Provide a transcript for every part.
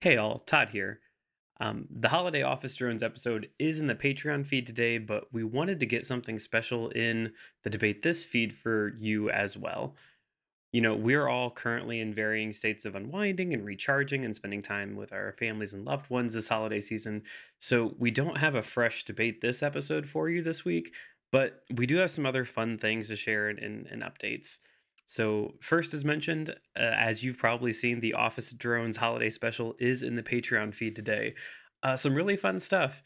Hey all, Todd here. Um, the Holiday Office Drones episode is in the Patreon feed today, but we wanted to get something special in the Debate This feed for you as well. You know, we're all currently in varying states of unwinding and recharging and spending time with our families and loved ones this holiday season. So we don't have a fresh Debate This episode for you this week, but we do have some other fun things to share and, and, and updates. So, first, as mentioned, uh, as you've probably seen, the Office Drones holiday special is in the Patreon feed today. Uh, some really fun stuff.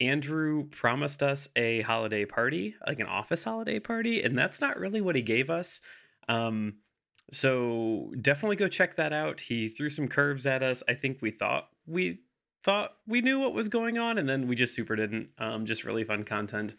Andrew promised us a holiday party, like an office holiday party, and that's not really what he gave us. Um, so definitely go check that out. He threw some curves at us. I think we thought we thought we knew what was going on, and then we just super didn't. Um, just really fun content.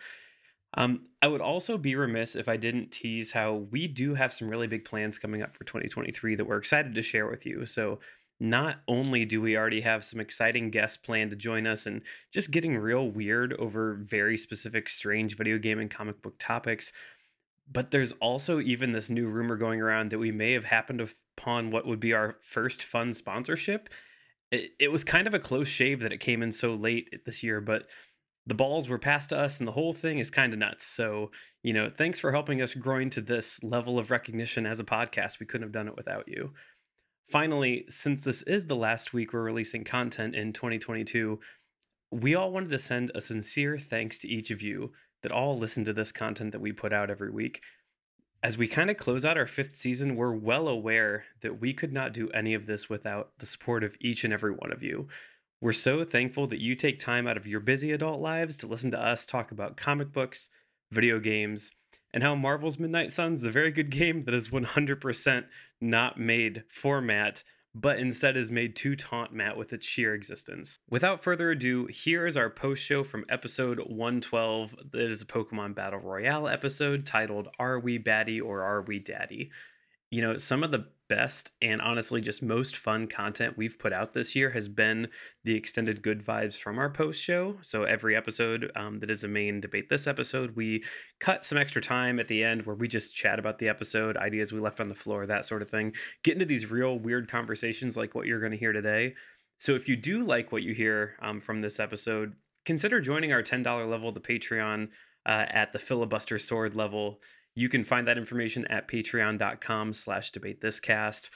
Um, I would also be remiss if I didn't tease how we do have some really big plans coming up for 2023 that we're excited to share with you. So, not only do we already have some exciting guests planned to join us and just getting real weird over very specific, strange video game and comic book topics, but there's also even this new rumor going around that we may have happened upon what would be our first fun sponsorship. It, it was kind of a close shave that it came in so late this year, but the balls were passed to us and the whole thing is kind of nuts. So, you know, thanks for helping us grow into this level of recognition as a podcast. We couldn't have done it without you. Finally, since this is the last week we're releasing content in 2022, we all wanted to send a sincere thanks to each of you that all listen to this content that we put out every week. As we kind of close out our fifth season, we're well aware that we could not do any of this without the support of each and every one of you. We're so thankful that you take time out of your busy adult lives to listen to us talk about comic books, video games, and how Marvel's Midnight Suns is a very good game that is 100% not made for Matt, but instead is made to taunt Matt with its sheer existence. Without further ado, here is our post show from episode 112. That is a Pokemon Battle Royale episode titled Are We Baddie or Are We Daddy? You know, some of the best and honestly just most fun content we've put out this year has been the extended good vibes from our post show. So every episode um, that is a main debate this episode, we cut some extra time at the end where we just chat about the episode, ideas we left on the floor, that sort of thing. Get into these real weird conversations like what you're going to hear today. So if you do like what you hear um, from this episode, consider joining our $10 level, the Patreon, uh, at the filibuster sword level. You can find that information at patreon.com slash debate this cast.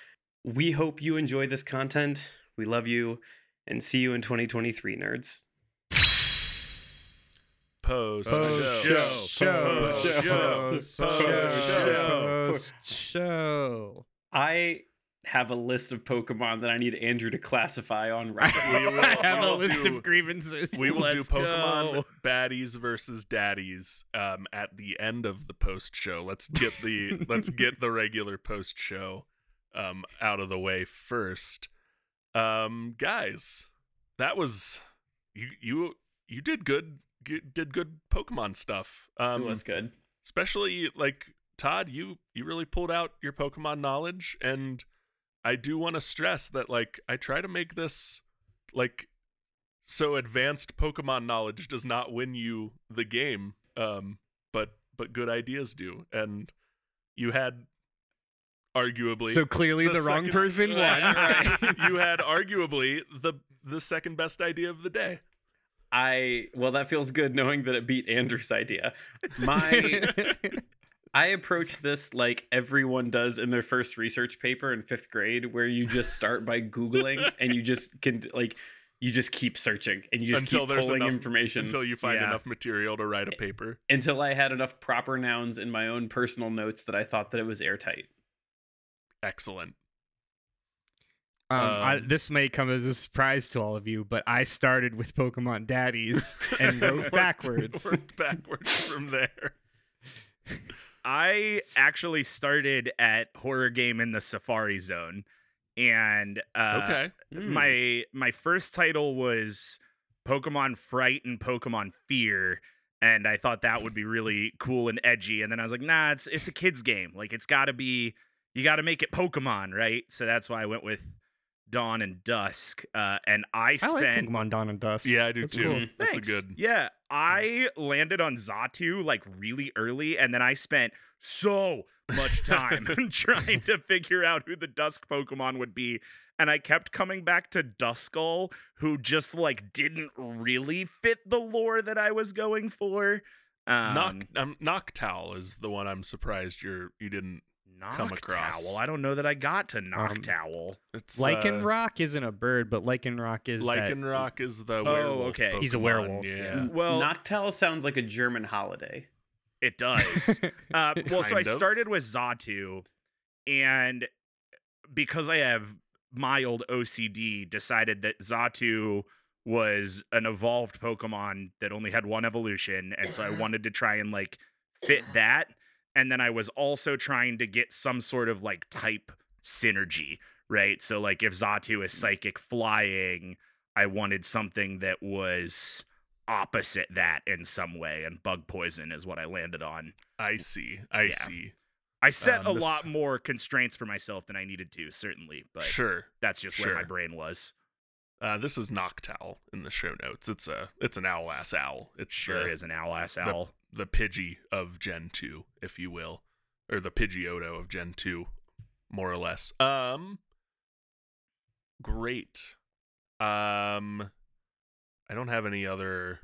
We hope you enjoy this content. We love you and see you in 2023, nerds. Post, Post show. show. Post show. Post Post show. Post show. I have a list of Pokemon that I need Andrew to classify on record. We will- I have we a list do- of grievances. We will Let's do Pokemon go. baddies versus daddies um, at the end of the post show. Let's get the let's get the regular post show um, out of the way first. Um, guys, that was you you you did good you did good Pokemon stuff. Um, it was good. especially like Todd, you you really pulled out your Pokemon knowledge, and I do want to stress that like I try to make this like so advanced Pokemon knowledge does not win you the game, um, but but good ideas do, and you had arguably So clearly the, wrong second- person won. Right. you had arguably the the second best idea of the day. I well, that feels good knowing that it beat Andrew's idea. My I approach this like everyone does in their first research paper in fifth grade, where you just start by googling and you just can like you just keep searching and you just Until keep there's pulling enough- information Until you find Yeah. enough material to write a paper. until I had enough proper nouns in my own personal notes that I thought that it was airtight. Excellent. Um, I, Um, this may come as a surprise to all of you, but I started with Pokemon Daddies and wrote Worked- backwards. worked backwards from there. I actually started at horror game in the Safari Zone, and uh, okay. Hmm. my my first title was Pokemon Fright and Pokemon Fear, and I thought that would be really cool and edgy. And then I was like, nah, it's it's a kids game. Like it's got to be you got to make it Pokemon, right? So that's why I went with Dawn and Dusk. Uh, and I I like spent Pokemon Dawn and Dusk. Yeah, I do That's too. cool. That's Thanks. a good. Yeah, I landed on Xatu like really early, and then I spent so much time trying to figure out who the Dusk Pokemon would be. And I kept coming back to Duskull, who just like didn't really fit the lore that I was going for. Um, Knock um, Noctowl is the one I'm surprised you're you didn't. Come across. Noctowl. I don't know that I got to Noctowl. It's Lycan uh, Rock isn't a bird, but Lycanroc is that- Lycanroc is the Oh, werewolf okay. He's a werewolf, Yeah. yeah. Well- Noctowl sounds like a German holiday. It does. uh, well, so I of. started with Xatu, and because I have mild OCD, decided that Xatu was an evolved Pokemon that only had one evolution, and so I wanted to try and like fit that. And then I was also trying to get some sort of like type synergy, right? So like if Xatu is psychic flying, I wanted something that was opposite that in some way, and bug poison is what I landed on. I see. I Yeah. see. I set Um, a this- lot more constraints for myself than I needed to, certainly, but sure. that's just where my brain was. Uh, this is Noctowl in the show notes. It's a it's an owl ass owl. It Sure the, is an owl ass owl. The Pidgey of Gen two, if you will, or the Pidgeotto of Gen two, more or less. Um, great. Um, I don't have any other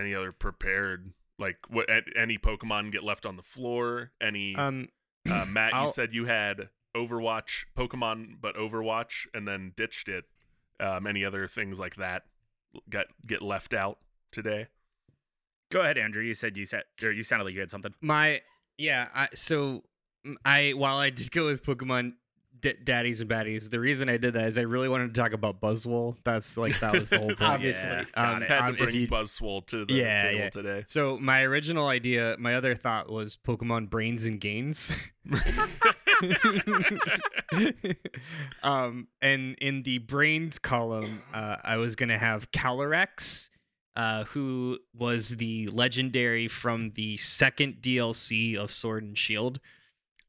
any other prepared like what any Pokemon get left on the floor. Any Um, uh, Matt, you I'll- said you had Overwatch Pokemon, but Overwatch, and then ditched it. Um, any other things like that got get left out today? Go ahead, Andrew. You said you said or you sounded like you had something. my yeah. I, so I while I did go with Pokemon D- Daddies and Baddies, the reason I did that is I really wanted to talk about Buzzwole. That's like that was the whole point. Obviously. Yeah, Um. Had um, to bring you- Buzzwole to the Yeah, table yeah. today. So my original idea, my other thought was Pokemon Brains and Gains. um, and in the brains column, uh, I was gonna have Calyrex, uh, who was the legendary from the second DLC of Sword and Shield.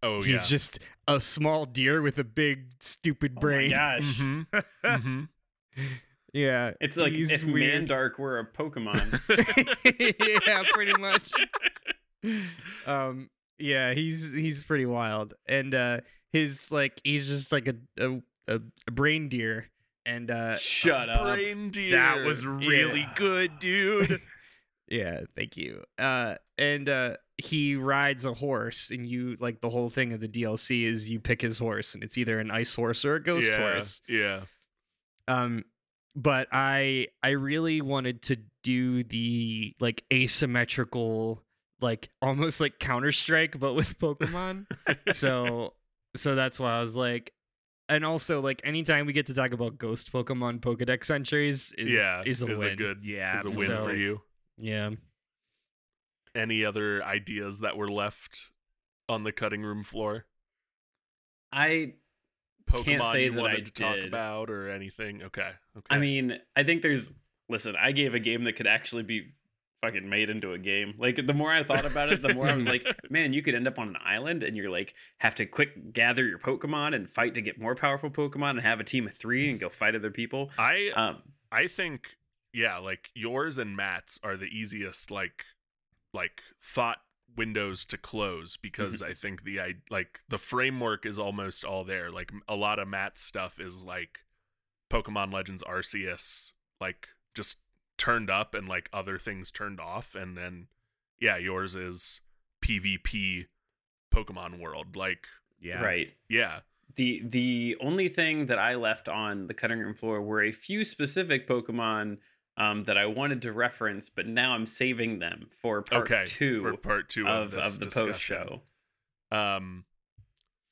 oh yeah. He's yeah. just a small deer with a big stupid brain. gosh. hmm hmm Yeah, It's like if weird. Mandark were a Pokemon. yeah, pretty much. Um, yeah, he's he's pretty wild, and uh, his like he's just like a a, a, a brain deer, and uh, Shut up. That was really Yeah. good, dude. yeah, thank you. Uh, and uh, he rides a horse, and you like the whole thing of the DLC is you pick his horse, and it's either an ice horse or a ghost yeah, horse. Yeah. um but i i really wanted to do the like asymmetrical like almost like counter strike but with pokemon so so that's why i was like and also like anytime we get to talk about ghost pokemon pokedex entries is yeah. is a win good. Yeah, Is a win for you. yeah Any other ideas that were left on the cutting room floor? I Pokemon Can't say you that I wanted to talk did. about or anything? Okay. Okay. I mean, I think there's listen, I gave a game that could actually be fucking made into a game. Like the more I thought about it, the more I was like, man, you could end up on an island and you're like have to quick gather your Pokemon and fight to get more powerful Pokemon and have a team of three and go fight other people. I Um I think yeah, like yours and Matt's are the easiest like like thought windows to close because I think the I like the framework is almost all there. Like a lot of Matt's stuff is like Pokemon Legends Arceus like just turned up and like other things turned off and then yeah, yours is PvP Pokemon World. Like yeah. right. yeah. The the only thing that I left on the cutting room floor were a few specific Pokemon um, that I wanted to reference, but now I'm saving them for part okay. two for part 2 of, of, of the discussion. post show. Um,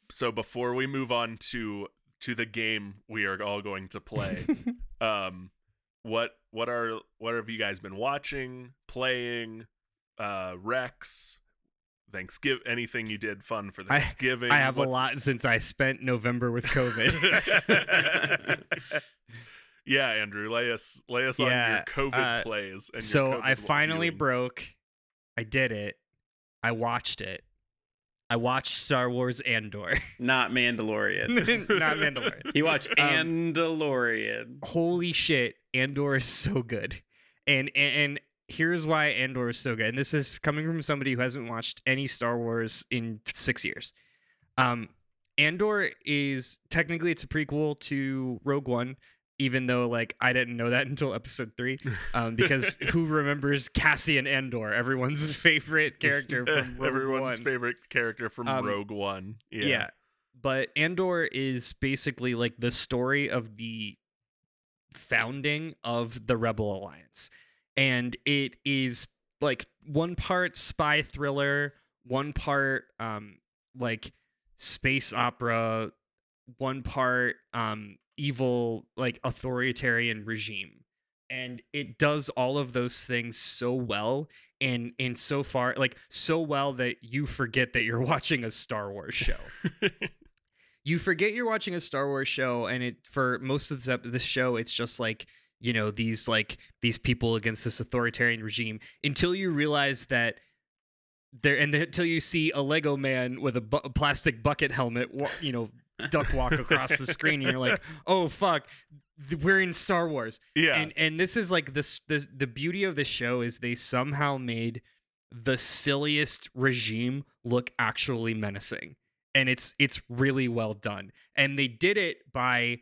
so before we move on to to the game we are all going to play, um, what what are what have you guys been watching, playing, uh, Rex? Thanksgiving, anything you did fun for Thanksgiving? i have a lot since i spent november with covid yeah, Andrew, lay us lay us on your COVID uh, plays. And your so I finally viewing. broke. I did it. I watched it. I watched Star Wars Andor. Not Mandalorian. Not Mandalorian. He watched Um, Holy shit, Andor is so good. And and, and here's why Andor is so good. And this is coming from somebody who hasn't watched any Star Wars in six years. Um, Andor is technically it's a prequel to Rogue One, even though like I didn't know that until episode three. Um, because who remembers Cassian Andor, everyone's favorite character from Rogue Everyone's One? favorite character from Um, Rogue One. Yeah. Yeah. But Andor is basically like the story of the founding of the Rebel Alliance. And it is like one part spy thriller, one part um like space opera, one part um evil like authoritarian regime. And it does all of those things so well and and so far like so well that you forget that you're watching a Star Wars show you forget you're watching a Star Wars show, and it for most of this this show, it's just like you know these like these people against this authoritarian regime until you realize that there and until you see a Lego man with a, bu- a plastic bucket helmet, you know, duck walk across the screen, and you're like, oh fuck, we're in Star Wars yeah. and and this is like this the the beauty of the show is they somehow made the silliest regime look actually menacing and it's it's really well done and they did it by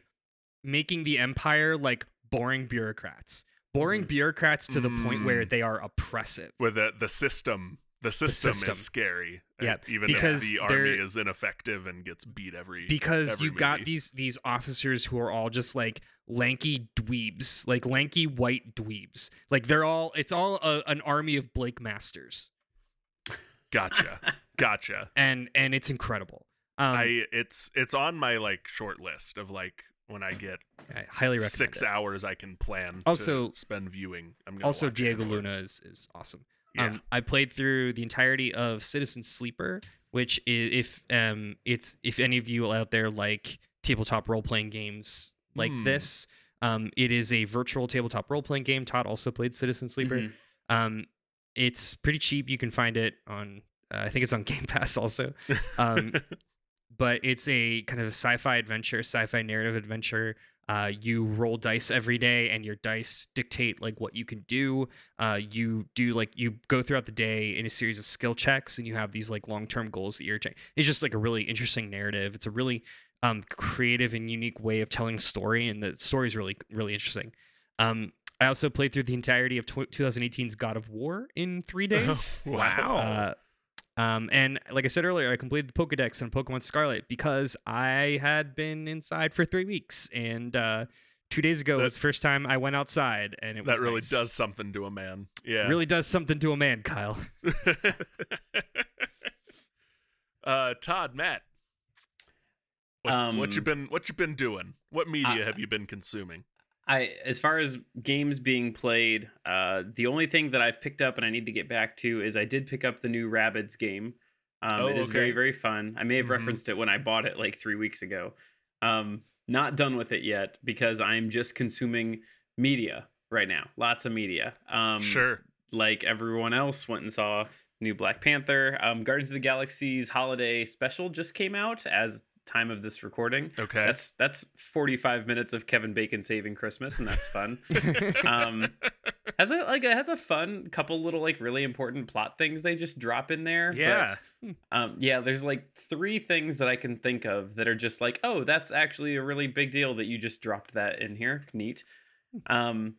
making the empire like boring bureaucrats boring Mhm. bureaucrats to the point where Mm. they are oppressive With the the system. The system, system. is scary. uh, Yeah, Even because if the army is ineffective and gets beat every because every you got these these officers who are all just like lanky dweebs like lanky white dweebs like they're all it's all a, an army of blake masters Gotcha. Gotcha. and and it's incredible. Um, I, it's it's on my like short list of like when I get I highly recommend six it. hours I can plan Also- to spend viewing. I'm gonna Also, Diego Luna is is awesome. Yeah. Um, I played through the entirety of Citizen Sleeper, which is if um it's if any of you out there like tabletop role playing games like Hmm. this, um, it is a virtual tabletop role playing game. Todd also played Citizen Sleeper. Mhm. Um, it's pretty cheap. You can find it on. Uh, I think it's on Game Pass also. Um, but it's a kind of sci-fi adventure, sci-fi narrative adventure. Uh, you roll dice every day, and your dice dictate like what you can do. Uh, you do like you go throughout the day in a series of skill checks, and you have these like long-term goals that you're. T- it's just like a really interesting narrative. It's a really um, creative and unique way of telling story, and the story is really really interesting. Um, I also played through the entirety of tw- 2018's God of War in three days. Wow. Uh, um, and like I said earlier, I completed the Pokedex on Pokemon Scarlet because I had been inside for three weeks, and uh, two days ago That- was the first time I went outside, and it was that really nice. does something to a man. Yeah. really does something to a man, Kyle. uh, Todd, Matt, what, what you Um, been what you been doing? What media uh, have you been consuming? I as far as games being played, uh, the only thing that I've picked up and I need to get back to is I did pick up the new Rabbids game. Um, Oh, it is very okay. very fun. I may have Mhm. referenced it when I bought it like three weeks ago. Um, not done with it yet because I'm just consuming media right now. Lots of media. Um, sure. like everyone else went and saw new Black Panther. Um, Guardians of the Galaxy's holiday special just came out as time of this recording. Okay. That's that's 45 minutes of Kevin Bacon saving Christmas, and that's fun. um, has a like it has a fun couple little like really important plot things they just drop in there. Yeah. But, um, yeah. There's like three things that I can think of that are just like, oh, that's actually a really big deal that you just dropped that in here. Neat. Um,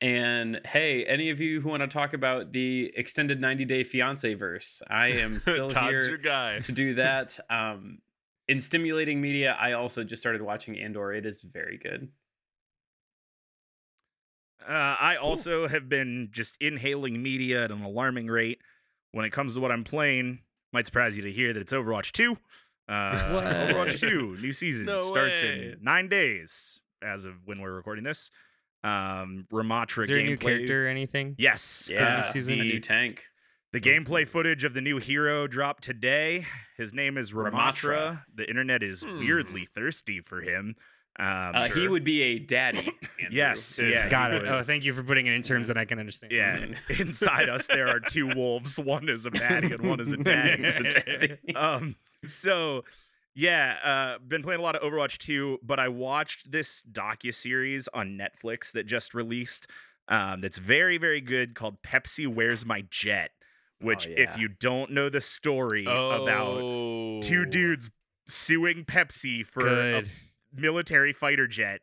and hey, any of you who want to talk about the extended 90 day fiance verse, I am still here your guy. to do that. Um, in stimulating media, I also just started watching Andor. It is very good. Uh, I also have been just inhaling media at an alarming rate. When it comes to what I'm playing, might surprise you to hear that it's Overwatch 2. Uh? Overwatch 2, new season, No starts way. in nine days as of when we're recording this. Um, Ramatra Is there a new character or anything? Yes. Yeah, uh, season? a new tank. The gameplay footage of the new hero dropped today. His name is Ramatra. Ramatra. The internet is Hmm. weirdly thirsty for him. Um, Uh, He would be a daddy. Yes, Yeah. yeah, Got it. Oh, thank you for putting it in terms that I can understand. Yeah, inside us there are two wolves. One is a baddie and one is a daddy. A daddy. um, so yeah, uh, been playing a lot of Overwatch 2, but I watched this docu series on Netflix that just released um, that's very very good called Pepsi Where's My Jet, which yeah. if you don't know the story about Oh. two dudes suing Pepsi for a military fighter jet.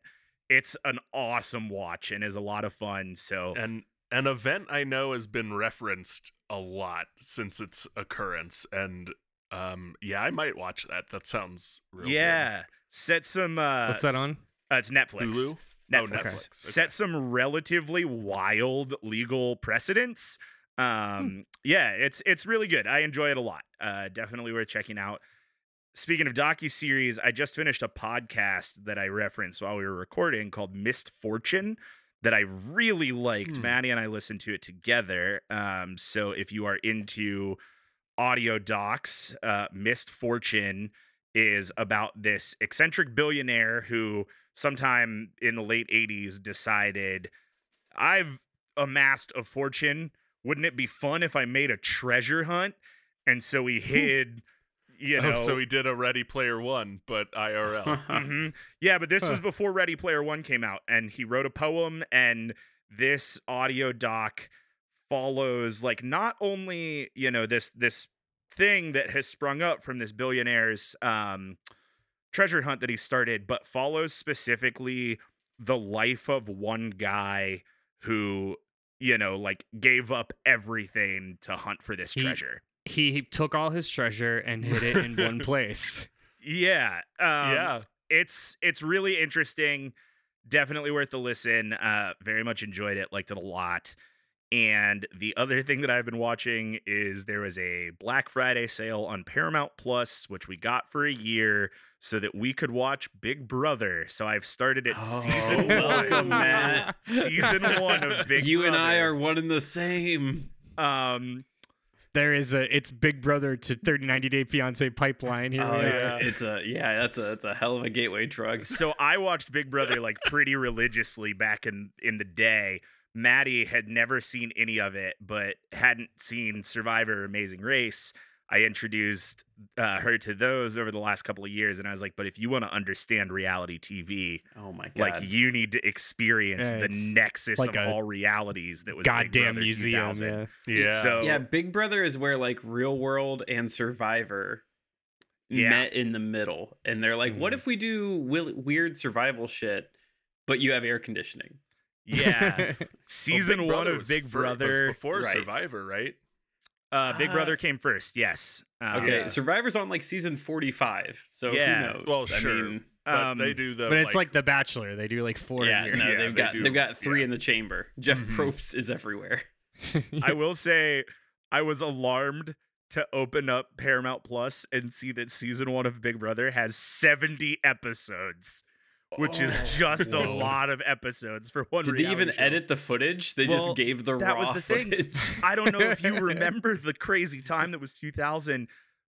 It's an awesome watch and is a lot of fun. So and an event I know has been referenced a lot since its occurrence, and um, yeah, I might watch that. That sounds real good. yeah, set some. Uh, What's that on? Uh, it's Netflix. Hulu. Netflix. Oh, Netflix. Okay. Set some relatively wild legal precedents. Um, yeah, it's it's really good. I enjoy it a lot. Uh, definitely worth checking out. Speaking of docu series, I just finished a podcast that I referenced while we were recording called Missed Fortune that I really liked. Hmm. Maddie and I listened to it together. Um, so if you are into audio docs, uh, Missed Fortune is about this eccentric billionaire who sometime in the late 80s decided I've amassed a fortune. Wouldn't it be fun if I made a treasure hunt? And so he hid, you know. Oh, so he did a Ready Player One, but IRL. hmm Yeah, but this was before Ready Player One came out, and he wrote a poem, and this audio doc follows like not only you know this this thing that has sprung up from this billionaire's um, treasure hunt that he started, but follows specifically the life of one guy who you know like gave up everything to hunt for this He- treasure. He took all his treasure and hid it in one place. Yeah, um, yeah, it's it's really interesting definitely worth a listen uh very much enjoyed it liked it a lot and the other thing that i've been watching is there was a black friday sale on paramount plus which we got for a year so that we could watch big brother so i've started it season Oh, one welcome, Matt. season one of big Brother. you and I are one and the same. um There is a it's Big Brother to 30 90 Day Fiance pipeline here. Oh, we it's, yeah. it's a yeah, that's a that's a hell of a gateway drug. so I watched Big Brother like pretty religiously back in in the day. Maddie had never seen any of it, but hadn't seen Survivor, Amazing Race. I introduced uh, her to those over the last couple of years, and I was like, "But if you want to understand reality TV, Oh my god. like you need to experience Yeah, the nexus like of all realities that was Big Goddamn Brother museum. 2000. Yeah. yeah. So yeah, Big Brother is where like Real World and Survivor Yeah. met in the middle, and they're like, "What Mhm. if we do will- weird survival shit, but you have air conditioning?" yeah, season Big one Brother of Big Brother. before Right. Survivor, right? Uh, Big. Brother came first. Yes. Um, Okay, Yeah. Survivor's on like season forty-five, so Yeah, who knows? well, I sure. mean, But Um, they do the. But it's like The Bachelor. They do like four yeah, a year. no, Yeah, they've they got do, they've got three yeah. in the chamber. Jeff. Probst is everywhere. I will say I was alarmed to open up Paramount Plus and see that season one of Big Brother has 70 episodes, which is Oh, just a lot of episodes for one Did they even show. edit the footage? They Well, just gave the that raw was the thing. I don't know if you remember the crazy time that was 2000.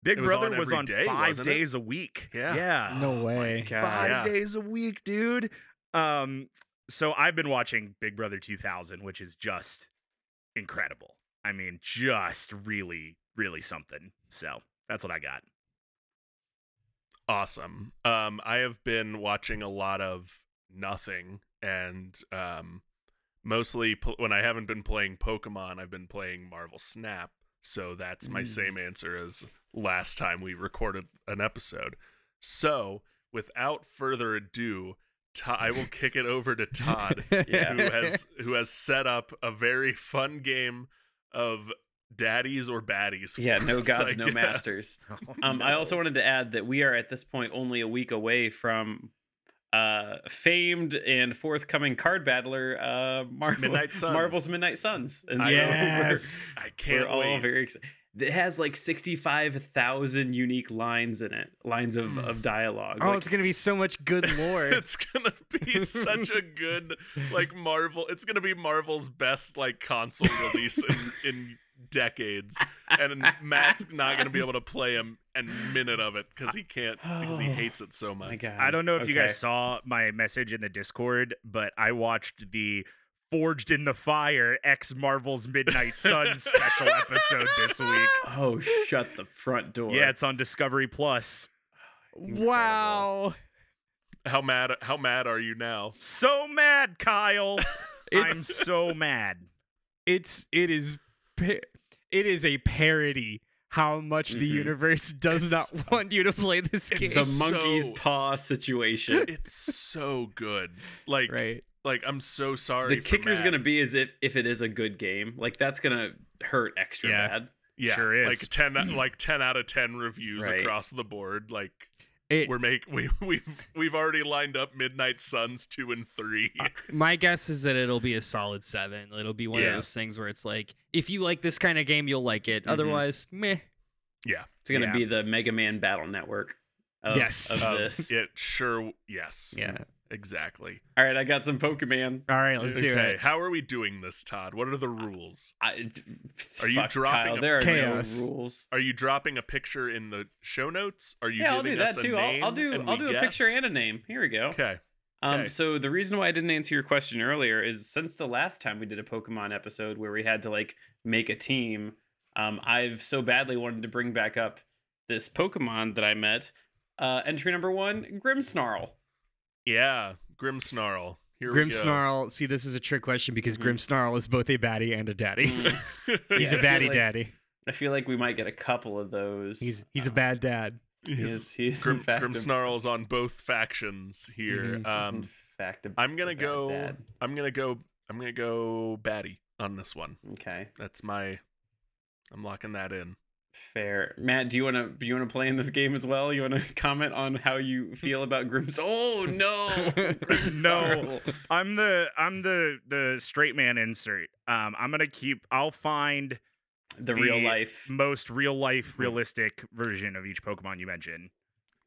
Big was Brother on was on day, five wasn't it? days a week. Yeah. Yeah. No Oh way. God. Five Yeah. days a week, dude. Um, so I've been watching Big Brother 2000, which is just incredible. I mean, just really, really something. So that's what I got. Awesome. Um, I have been watching a lot of nothing, and um, mostly po- when I haven't been playing Pokemon, I've been playing Marvel Snap. So that's my Mm. same answer as last time we recorded an episode. So without further ado, To- I will kick it over to Todd, Yeah. who has who has set up a very fun game of daddies or baddies. for Yeah, no us, gods, I no guess. masters. Oh, Um, I also wanted to add that we are at this point only a week away from uh famed and forthcoming card battler uh Marvel, Midnight Suns. Marvel's Midnight Suns. And I so yes. I we're, can't we're all wait. very excited. It has like 65,000 unique lines in it, lines of, of dialogue. Oh, Like, it's gonna be so much good lore. it's gonna be such a good like Marvel. It's gonna be Marvel's best like console release in in decades, and Matt's not gonna be able to play him a minute of it because he can't because he Oh, hates it so much. I don't know if you guys saw my message in the Discord, but I watched the Forged in the Fire X Marvel's Midnight Sun special episode this week. Oh, shut the front door. Yeah, it's on Discovery Plus. wow. How mad? How mad are you now? So mad, Kyle. I'm so mad. it's it is pa- it is a parody how much the Mhm. universe does It's- not want you to play this game. it's the so- monkey's paw situation. It's so good. Like, right. like I'm so sorry. the for kicker's Matt. gonna be as if if it is a good game. Like that's gonna hurt extra Yeah. bad. yeah, Sure is. like ten, like ten out of ten reviews Right. across the board. Like It, we're make we we've we've already lined up Midnight Suns two and three. my guess is that it'll be a solid seven. It'll be one Yeah. of those things where it's like, if you like this kind of game, you'll like it. Mhm. Otherwise, meh. yeah, It's gonna Yeah. be the Mega Man Battle Network. Of, Yes. Of Um, this. it sure yes, Yeah. Exactly. All right, I got some Pokemon. All right, let's do it. okay, it. how are we doing this, Todd? What are the rules? I, Are you dropping Kyle, a there are chaos? no rules. Are you dropping a picture in the show notes? Are you Yeah, I'll do that a too. I'll, I'll do I'll we do a picture and a name. Here we go. Okay. Um, okay. so the reason why I didn't answer your question earlier is since the last time we did a Pokemon episode where we had to like make a team, um, I've so badly wanted to bring back up this Pokemon that I met. Uh, entry number one, Grimmsnarl. Yeah, Grimmsnarl. Here Grim we go. Snarl. See, this is a trick question because Mhm. Grimmsnarl is both a baddie and a daddy. Mm. He's Yeah, a I feel baddie like- daddy. I feel like we might get a couple of those. He's he's a Uh, bad dad. He is. He is Grim, in fact. a- Grimmsnarl's on both factions here. Mhm. he's in Um, fact a- I'm gonna a bad go. dad. I'm gonna go. I'm gonna go baddie on this one. Okay, That's my. I'm locking that in. Fair. Matt, do you want to do you want to play in this game as well? You want to comment on how you feel about Grims? Oh no, No. I'm the I'm the the straight man insert. Um, I'm gonna keep. I'll find the real life. most real life, Hmm. realistic version of each Pokemon you mentioned.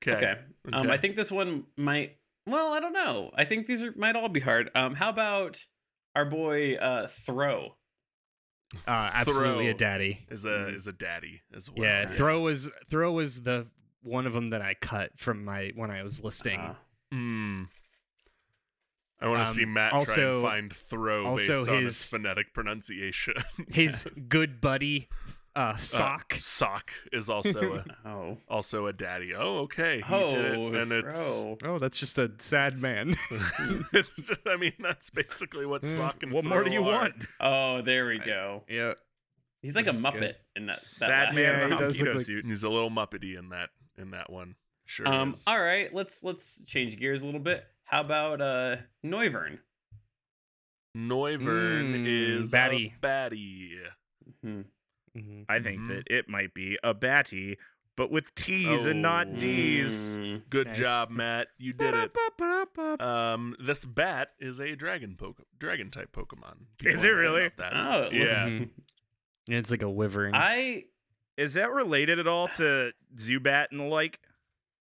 Okay. Okay. Um, Okay. I think this one might. Well, I don't know. I think these are, might all be hard. Um, how about our boy uh, Throh? Uh, absolutely a daddy. is a is a daddy as well. Yeah, Throh was Throh was the one of them that I cut from my when I was listing. Uh, Mm. I want to Um, see Matt try also- and find throh also based on his- phonetic pronunciation. His good buddy, uh, Uh, Sawk. sawk is also a oh. also a daddy. Oh, okay. He Oh, did it, and it's. Throh. oh, that's just a sad man. just- I mean, that's basically what Mm, sawk and What more do you are. want? Oh, there we go. yeah. He's like a This is Muppet good. in that. that Sad man Yeah, in he does look like- suit. He's a little muppety in that in that one. Sure. Um. is. All right. Let's let's change gears a little bit. How about uh Noivern? Noivern Mm, is baddie. a baddie. Hmm. Mhm. I think Mhm. that it might be a batty, but with T's and not Oh. D's. Mm. Good Nice. job, Matt. You did it. Um, this bat is a dragon poke, dragon type Pokemon. Is it really? about That. Oh, it Yeah. looks. Yeah, It's like a wyvern. I. Is that related at all to Zubat and the like?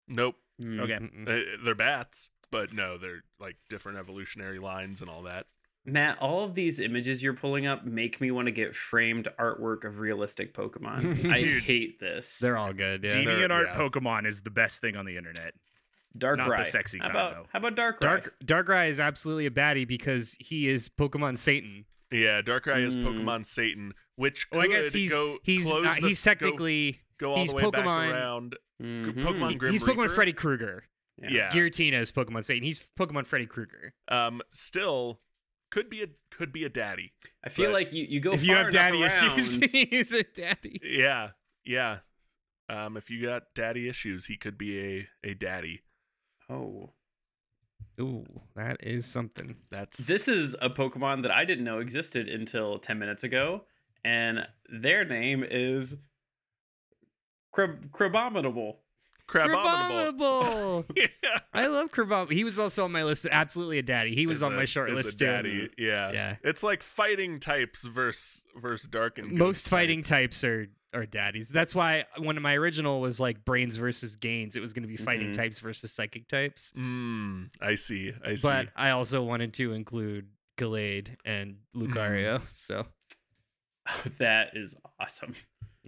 Nope. Hmm. Okay. Uh, they're bats, but no, they're like different evolutionary lines and all that. Matt, all of these images you're pulling up make me want to get framed artwork of realistic Pokemon. I Dude, hate this. They're all good. Yeah. they're- DeviantArt yeah. Pokemon is the best thing on the internet. Dark not the Rai. sexy how about though. how about Dark Dark Darkrai is absolutely a baddie because he is Pokemon Satan. Yeah, Darkrai is Mm. Pokemon Satan, which could Well, I guess he's go he's uh, the- he's technically go, all he's the way back Pokemon- around. Mhm. Pokemon Grim he's Pokemon Reaper? Freddy Krueger. Yeah. Giratina is Pokemon Satan. He's Pokemon Freddy Krueger. Um, still could be a could be a daddy. I feel like you, you go if far you have daddy around, issues, he's a daddy. Yeah, yeah. Um, if you got daddy issues, he could be a a daddy. Oh, Ooh, that is something. That's this is a Pokemon that I didn't know existed until ten minutes ago, and their name is Crab- Crabominable. Crabominable. Crabominable. yeah. I love Crabominable. He was also on my list. Absolutely a daddy. He was Is on a- my short is a list too. daddy. Yeah. Yeah. It's like fighting types versus versus dark and Most ghost fighting types. types are are daddies. That's why one of my original was like brains versus gains, it was going to be fighting Mhm. types versus psychic types. Mm, I see. I see. But I also wanted to include Gallade and Lucario. So that is awesome.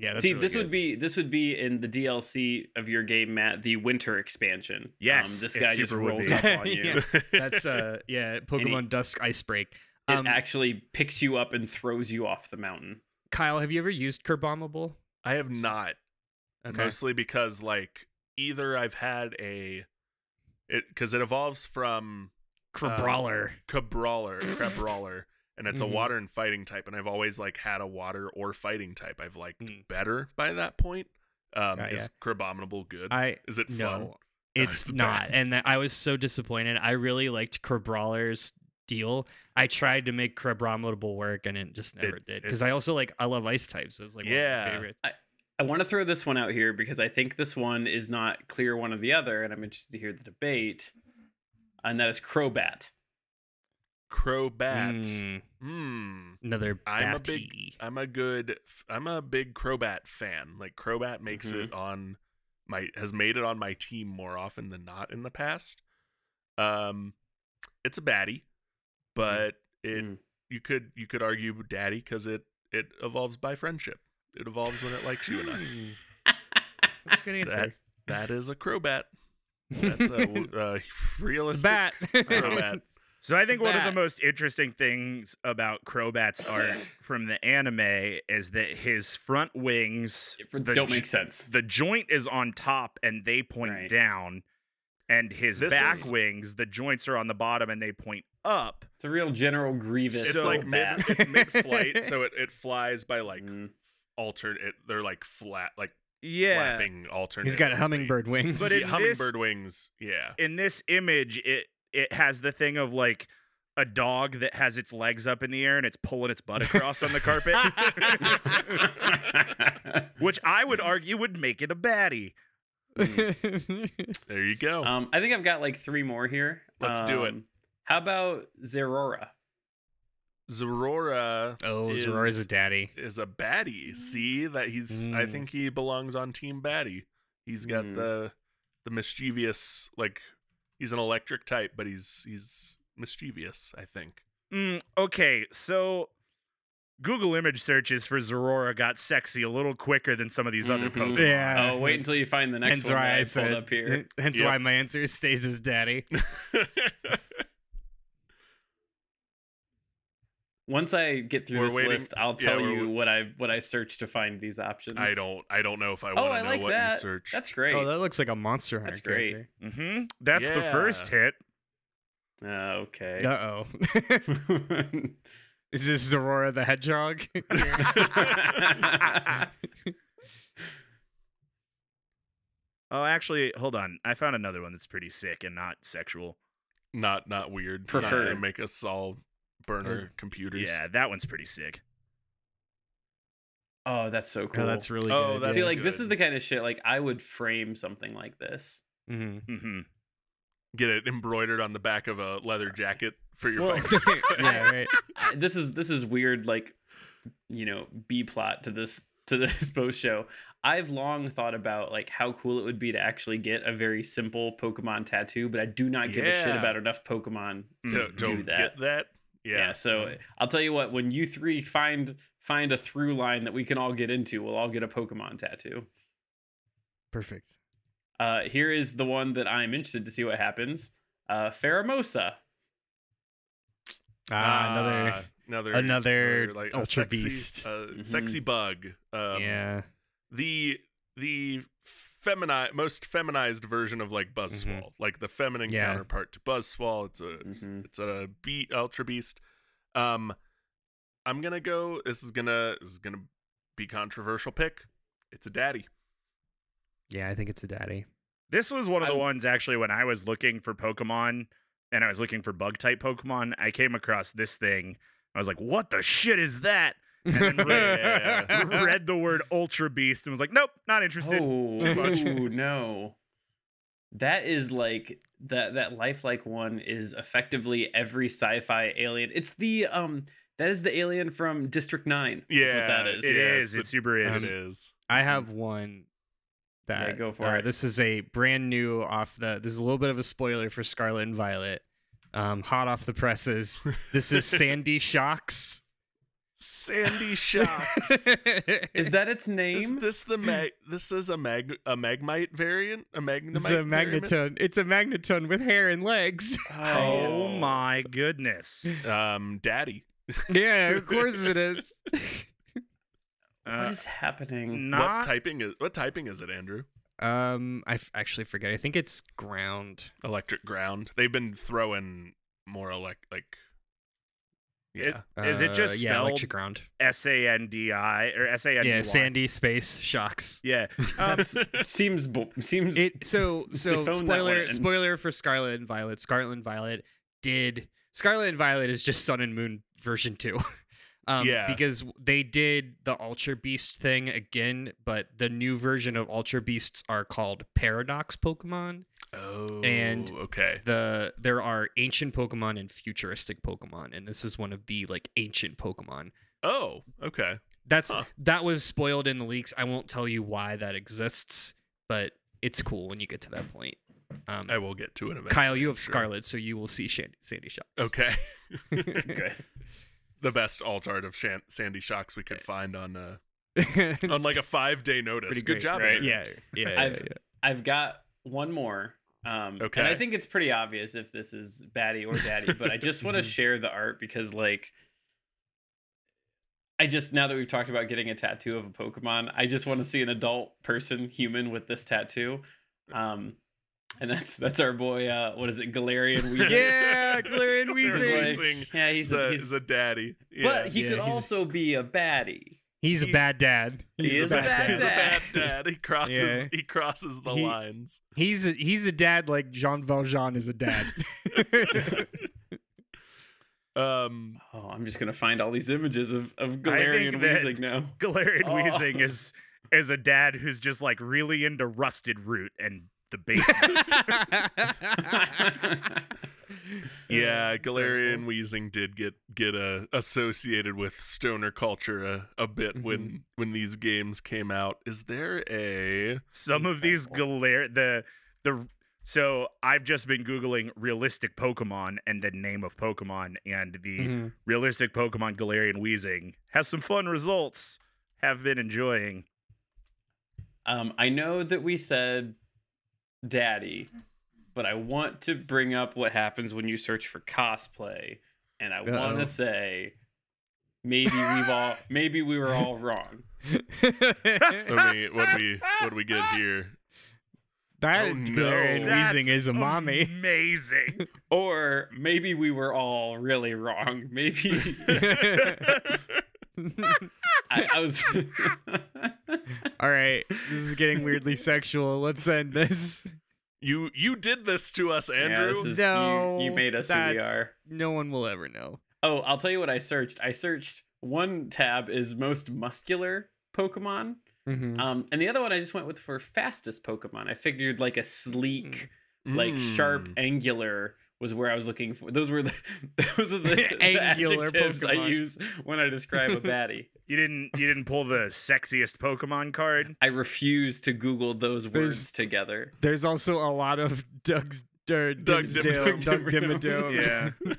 Yeah, that's See, really this good. would be this would be in the DLC of your game, Matt, the Winter expansion. Yes, um, this guy just rolls be. up on you. Yeah. that's uh yeah Pokemon Dusk Icebreak. It Um, actually picks you up and throws you off the mountain. Kyle, have you ever used Crabominable? I have not. Okay. Mostly because like either I've had a it because it evolves from Crabrawler. Cabrawler, Crabrawler, and it's Mhm. a water and fighting type, and I've always like had a water or fighting type. I've liked Mm. better by that point. Um, Got is ya. Crabominable good? I is it fun? no, it's, it's not, bad. and that I was so disappointed. I really liked Crabrawler's deal. I tried to make Crabominable work, and it just never It- did. Because I also like I love ice types. It's like one of Yeah. my favorites. I want to throw this one out here because I think this one is not clear one or the other, and I'm interested to hear the debate. And that is Crobat. Crobat. Mm, Hmm. another I'm a batty. big I'm a good I'm a big Crobat fan. Like Crobat makes Mhm. it on my has made it on my team more often than not in the past. Um it's a baddie, but it Mm. you could you could argue daddy cuz it it evolves by friendship. It evolves when it likes you enough. That's good answer. That that is a Crobat. That's a, w- a realistic bat. Crobat. So I think one of the most interesting things about Crobat's art from the anime is that his front wings the don't make sense. the joint is on top and they point Right. down and his This back is- wings the joints are on the bottom and they point up It's a real General Grievous. It's So like mid, it's mid-flight, so it, it flies by like Mm. alternate they're like flat like yeah flapping alternate. He's got hummingbird wings. But yeah, in this- hummingbird wings. Yeah. in this image it it has the thing of like a dog that has its legs up in the air and it's pulling its butt across on the carpet which i would argue would make it a baddie There you go. um, I think I've got like three more here. Let's do it. Um, How about Zeraora? Zeraora oh, is, Zeraora's a daddy. is a baddie. See that he's I Mm. think he belongs on team baddie. He's got Mm. the the mischievous like he's an electric type, but he's he's mischievous, I think. Mm, okay so google image searches for zeraora got sexy a little quicker than some of these other Mhm. pokemon Yeah. oh, wait until you find the next Hence one why I, I pulled said. up here. Hence Yep. why my answer stays as daddy. Once I get through We're this waiting- list, I'll tell we're- you what I what I searched to find these options. I don't I don't know if I want Oh, to I know like what that. you searched. That's great. Oh, that looks like a Monster Hunter. That's great. character. hmm that's the first hit Uh, okay. Uh oh. Is this Zeraora the Hedgehog? oh actually hold on i found another one that's pretty sick and not sexual not not weird. Not Preferred. gonna make us all burner computers. yeah that one's pretty sick oh, that's so cool. oh, that's really Oh, good. that's See, yeah. like this is the kind of shit like I would frame something like this. Mhm. hmm Get it embroidered on the back of a leather jacket for your Well, bike. yeah, right. This is this is weird like you know b plot to this to this post show i've long thought about like how cool it would be to actually get a very simple pokemon tattoo but i do not give a shit about enough pokemon to, to to do that get that. Yeah. Yeah. so i'll tell you what when you three find find a through line that we can all get into we'll all get a pokemon tattoo Perfect. uh here is the one that i'm interested to see what happens uh Pheromosa. Ah, another. Ah, another another like Ultra sexy, Beast. uh, Mhm. sexy bug. Um, yeah. the the femini- most feminized version of like Buzzwole, like the feminine Mm-hmm. Yeah. counterpart to Buzzwole. It's a it's, Mhm. it's a beat Ultra Beast. Um, I'm gonna go. This is gonna this is gonna be controversial pick. It's a daddy. Yeah, I think it's a daddy. This was one of the I- ones actually when I was looking for Pokemon and I was looking for bug type Pokemon, I came across this thing. I was like, what the shit is that? And then read, read the word Ultra Beast and was like, nope, not interested. Oh, much. ooh, no. That is like that that lifelike one is effectively every sci-fi alien. It's the um that is the alien from District 9. Yeah, That's what that is. It Yeah, is. it's It super is. It is. I have one that Yeah, go for uh, it. This is a brand new off the. This is a little bit of a spoiler for Scarlet and Violet. Um, hot off the presses. This is Sandy Shocks. Sandy Shocks. Is that its name? Is this the mag? This is a mag a magmite variant. A magnemite. It's a variant? magneton. It's a magneton with hair and legs. Oh my goodness. Um, daddy. yeah, of course it is. what Uh, is happening? not what typing is? What typing is it, Andrew? Um, I f- actually forget. I think it's ground. Electric ground. They've been throwing more elect like Yeah. Is it just Uh, yeah, electric ground? S A N D I or S A N D Y? Yeah, Sandy space shocks. Yeah. Um, seems bo- seems It so so phoned that one spoiler spoiler for Scarlet and Violet. Scarlet and Violet did Scarlet and Violet is just Sun and Moon version two. Um, Yeah. because they did the Ultra Beast thing again, but the new version of Ultra Beasts are called Paradox Pokemon. Oh. And- okay. The there are ancient Pokemon and futuristic Pokemon, and this is one of the like ancient Pokemon. Oh. Okay. That's Huh. that was spoiled in the leaks. I won't tell you why that exists, but it's cool when you get to that point. Um, I will get to it eventually. Kyle, you have sure. Scarlet, so you will see Shandy, Sandy Shocks. Okay. good. the best alt art of Shan- Sandy Shocks we could find on uh It's on like a five day notice. pretty Good great, job, right? Andrew. yeah, yeah, yeah, I've- yeah. I've got one more. Um, And I think it's pretty obvious if this is Batty or Daddy, but I just want to share the art because, like, I just, now that we've talked about getting a tattoo of a Pokemon, I just want to see an adult person, human, with this tattoo. Um, and that's that's our boy, uh, what is it, Galarian Weezing? Yeah, Galarian Galarian Weezing. Weezing. Yeah, he's He's a, a, he's, he's a daddy. Yeah. but he Yeah, could he's- also be a baddie. He's a bad dad. He He's is a bad He's a dad. bad dad. He crosses Yeah. he crosses the He- lines. He's a, he's a dad like Jean Valjean is a dad. Um Oh, I'm just gonna find all these images of, of I Galarian think that- Weezing now. Galarian Oh. Weezing is is a dad who's just like really into rusted root and the basement. Yeah, Galarian Weezing did get get uh, associated with stoner culture a, a bit when when these games came out. Is there a Some of these Galar the the so I've just been googling realistic Pokemon and the name of Pokemon and the Mhm. realistic Pokemon Galarian Weezing has some fun results. Have been enjoying. Um, I know that we said daddy, but I want to bring up what happens when you search for cosplay, and I want to say maybe we've all maybe we were all wrong. I mean, what do we what do we get here? that Oh, no. Galarian That's is a mommy. Amazing. Or maybe we were all really wrong. Maybe I, I was All right, this is getting weirdly sexual. Let's end this. You you did this to us, Andrew. this is- No, you, you made us who we are. No one will ever know. Oh, I'll tell you what I searched. I searched one tab is most muscular Pokemon. Mhm. Um, and the other one I just went with for fastest Pokemon. I figured like a sleek, like sharp, Mm. angular was where I was looking for. Those were the those are the, the Angular adjectives I use when I describe a baddie. You didn't you didn't pull the sexiest Pokemon card? I refuse to Google those words There's- together. There's also a lot of Doug's er, Doug Dimsdale, Dimmadome. Doug Dimmadome. Yeah.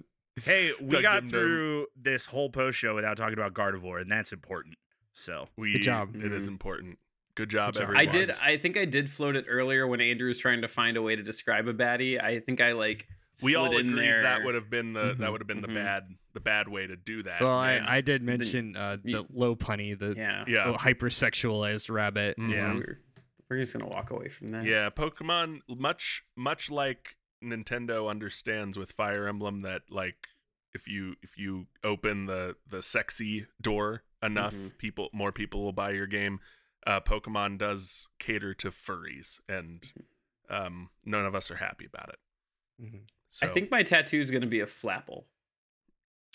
Hey, we Doug got Dimmadome. through this whole post show without talking about Gardevoir, and that's important. So We, Good job. It is important. Good job, Good job. everyone. I did. I think I did float it earlier when Andrew was trying to find a way to describe a baddie. I think I like. We all slid in agreed there. that would have been the that Mhm, would have been the mhm. bad the bad way to do that. Well, and- I, I did mention uh, the you- Lopunny, the Yeah. yeah. hypersexualized rabbit. Mhm. Yeah. We're, we're just gonna walk away from that. Yeah, Pokemon much much like Nintendo understands with Fire Emblem that like if you if you open the the sexy door enough, Mhm. people more people will buy your game. Uh, Pokemon does cater to furries, and um, none of us are happy about it. So I think my tattoo is gonna be a flapple.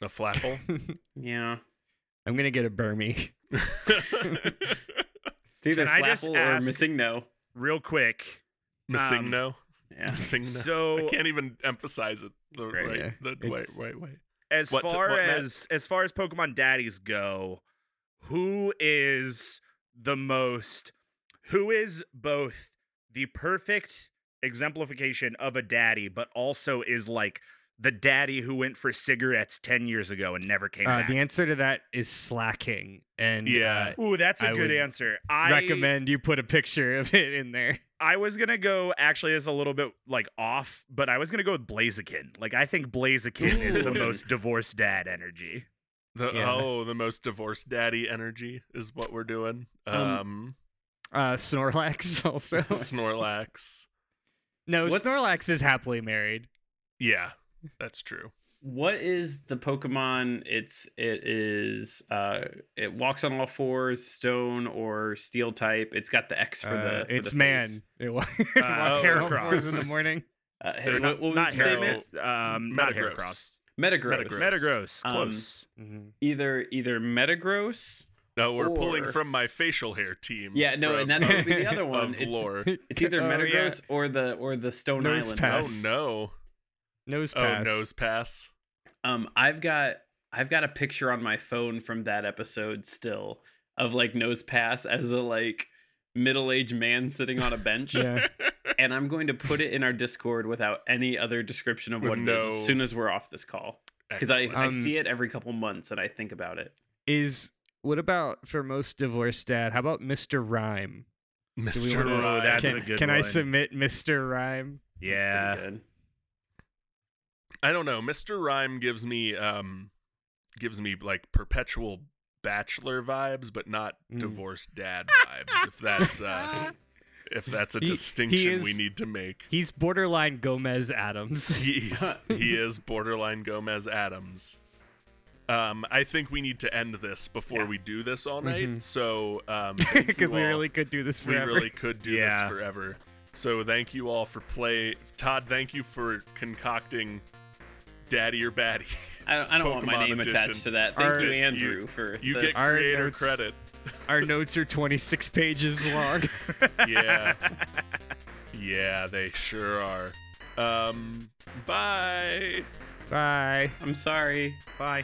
a flapple. Yeah. I'm gonna get a Burmy. It's either Can flapple or missing no. real quick, um, MissingNo, Yeah. MissingNo. so I can't even emphasize it the Right, right, yeah. the right, It's- right way. as What- far what, Matt? as as far as Pokemon daddies go, who is the most who is both the perfect exemplification of a daddy, but also is like the daddy who went for cigarettes 10 years ago and never came Uh, back. the answer to that is Slaking, and Yeah. uh, Ooh, that's a I good answer. I recommend you put a picture of it in there. I was gonna go. Actually, it's a little bit like off, but I was gonna go with Blaziken. Like I think Blaziken is the most divorced dad energy. The Yeah. oh, the most divorced daddy energy is what we're doing. Um, Um, Uh, Snorlax also. Snorlax. No, What's- Snorlax is happily married. Yeah, that's true. what is the Pokemon? It's it is uh it walks on all fours, stone or steel type. It's got the X for the Uh, for it's the man. face. It wa- Uh, walks on all fours in the morning. Uh, hey, not, what, what not would you say, um, not Metagross. Heracross. Metagross. Metagross. Metagross, Um, close. Either either Metagross. No, we're pulling from my facial hair team. Yeah, no, from- and that would be the other one. It's, lore. it's either Oh, yeah. Metagross or the or the Stone Nose Island. pass. Oh one. no! Nosepass. Oh, pass. nose pass. Um, I've got I've got a picture on my phone from that episode still of like Nosepass as a like middle aged man sitting on a bench. Yeah. and I'm going to put it in our Discord without any other description of With what it is as soon as we're off this call. Because I, Excellent. I Um, see it every couple months and I think about it. Is what about for most divorced dad? How about Mr. Rime? Mr. wanna- Ryan. that's can, a good Can I submit Mr. Rime? Yeah. I don't know. Mr. Rime gives me um gives me like perpetual bachelor vibes, but not Mm. divorced dad vibes. If that's uh if that's a He- he distinction we need to make. He's borderline Gomez Addams. He's he is borderline Gomez Addams. Um, I think we need to end this before Yeah. we do this all night. Mhm. So, um, Because you we really could do this we forever. really could do Yeah. this forever. So thank you all for play. Todd, thank you for concocting Daddy or Batty. I don't, I don't want my name edition. attached to that. Thank Our- you, You- Andrew, for You this. get Our creator notes- credit. Our notes are 26 pages long. Yeah. yeah, they sure are. Um, bye. Bye. I'm sorry. Bye.